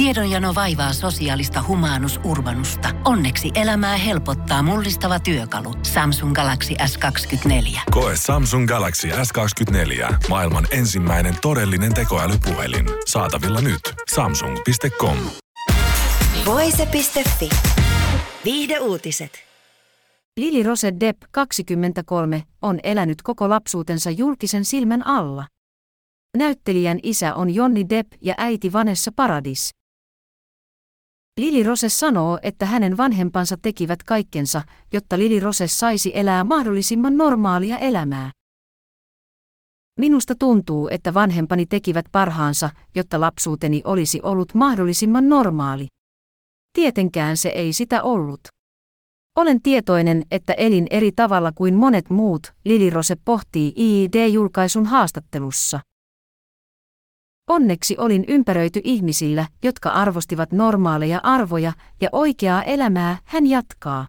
Tiedonjano vaivaa sosiaalista humanus urbanusta. Onneksi elämää helpottaa mullistava työkalu. Samsung Galaxy S24. Koe Samsung Galaxy S24. Maailman ensimmäinen todellinen tekoälypuhelin. Saatavilla nyt. Samsung.com. Voise.fi. Viihde uutiset. Lili Rose Depp, 23, on elänyt koko lapsuutensa julkisen silmän alla. Näyttelijän isä on Jonni Depp ja äiti Vanessa Paradis. Lili Rose sanoo, että hänen vanhempansa tekivät kaikkensa, jotta Lili Rose saisi elää mahdollisimman normaalia elämää. Minusta tuntuu, että vanhempani tekivät parhaansa, jotta lapsuuteni olisi ollut mahdollisimman normaali. Tietenkään se ei sitä ollut. Olen tietoinen, että elin eri tavalla kuin monet muut, Lili Rose pohtii IID-julkaisun haastattelussa. Onneksi olin ympäröity ihmisillä, jotka arvostivat normaaleja arvoja ja oikeaa elämää, hän jatkaa.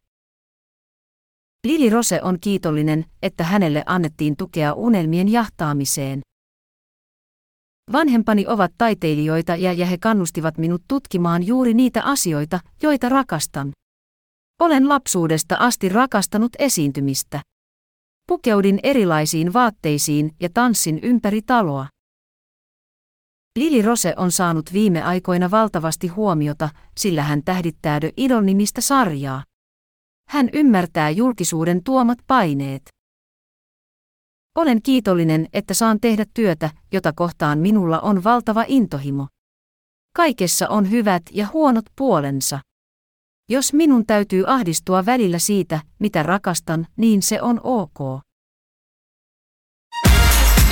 Lili Rose on kiitollinen, että hänelle annettiin tukea unelmien jahtaamiseen. Vanhempani ovat taiteilijoita ja, ja he kannustivat minut tutkimaan juuri niitä asioita, joita rakastan. Olen lapsuudesta asti rakastanut esiintymistä. Pukeudin erilaisiin vaatteisiin ja tanssin ympäri taloa. Lili Rose on saanut viime aikoina valtavasti huomiota, sillä hän tähdittää The Idol-nimistä sarjaa. Hän ymmärtää julkisuuden tuomat paineet. Olen kiitollinen, että saan tehdä työtä, jota kohtaan minulla on valtava intohimo. Kaikessa on hyvät ja huonot puolensa. Jos minun täytyy ahdistua välillä siitä, mitä rakastan, niin se on ok.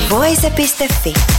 Voise.fi.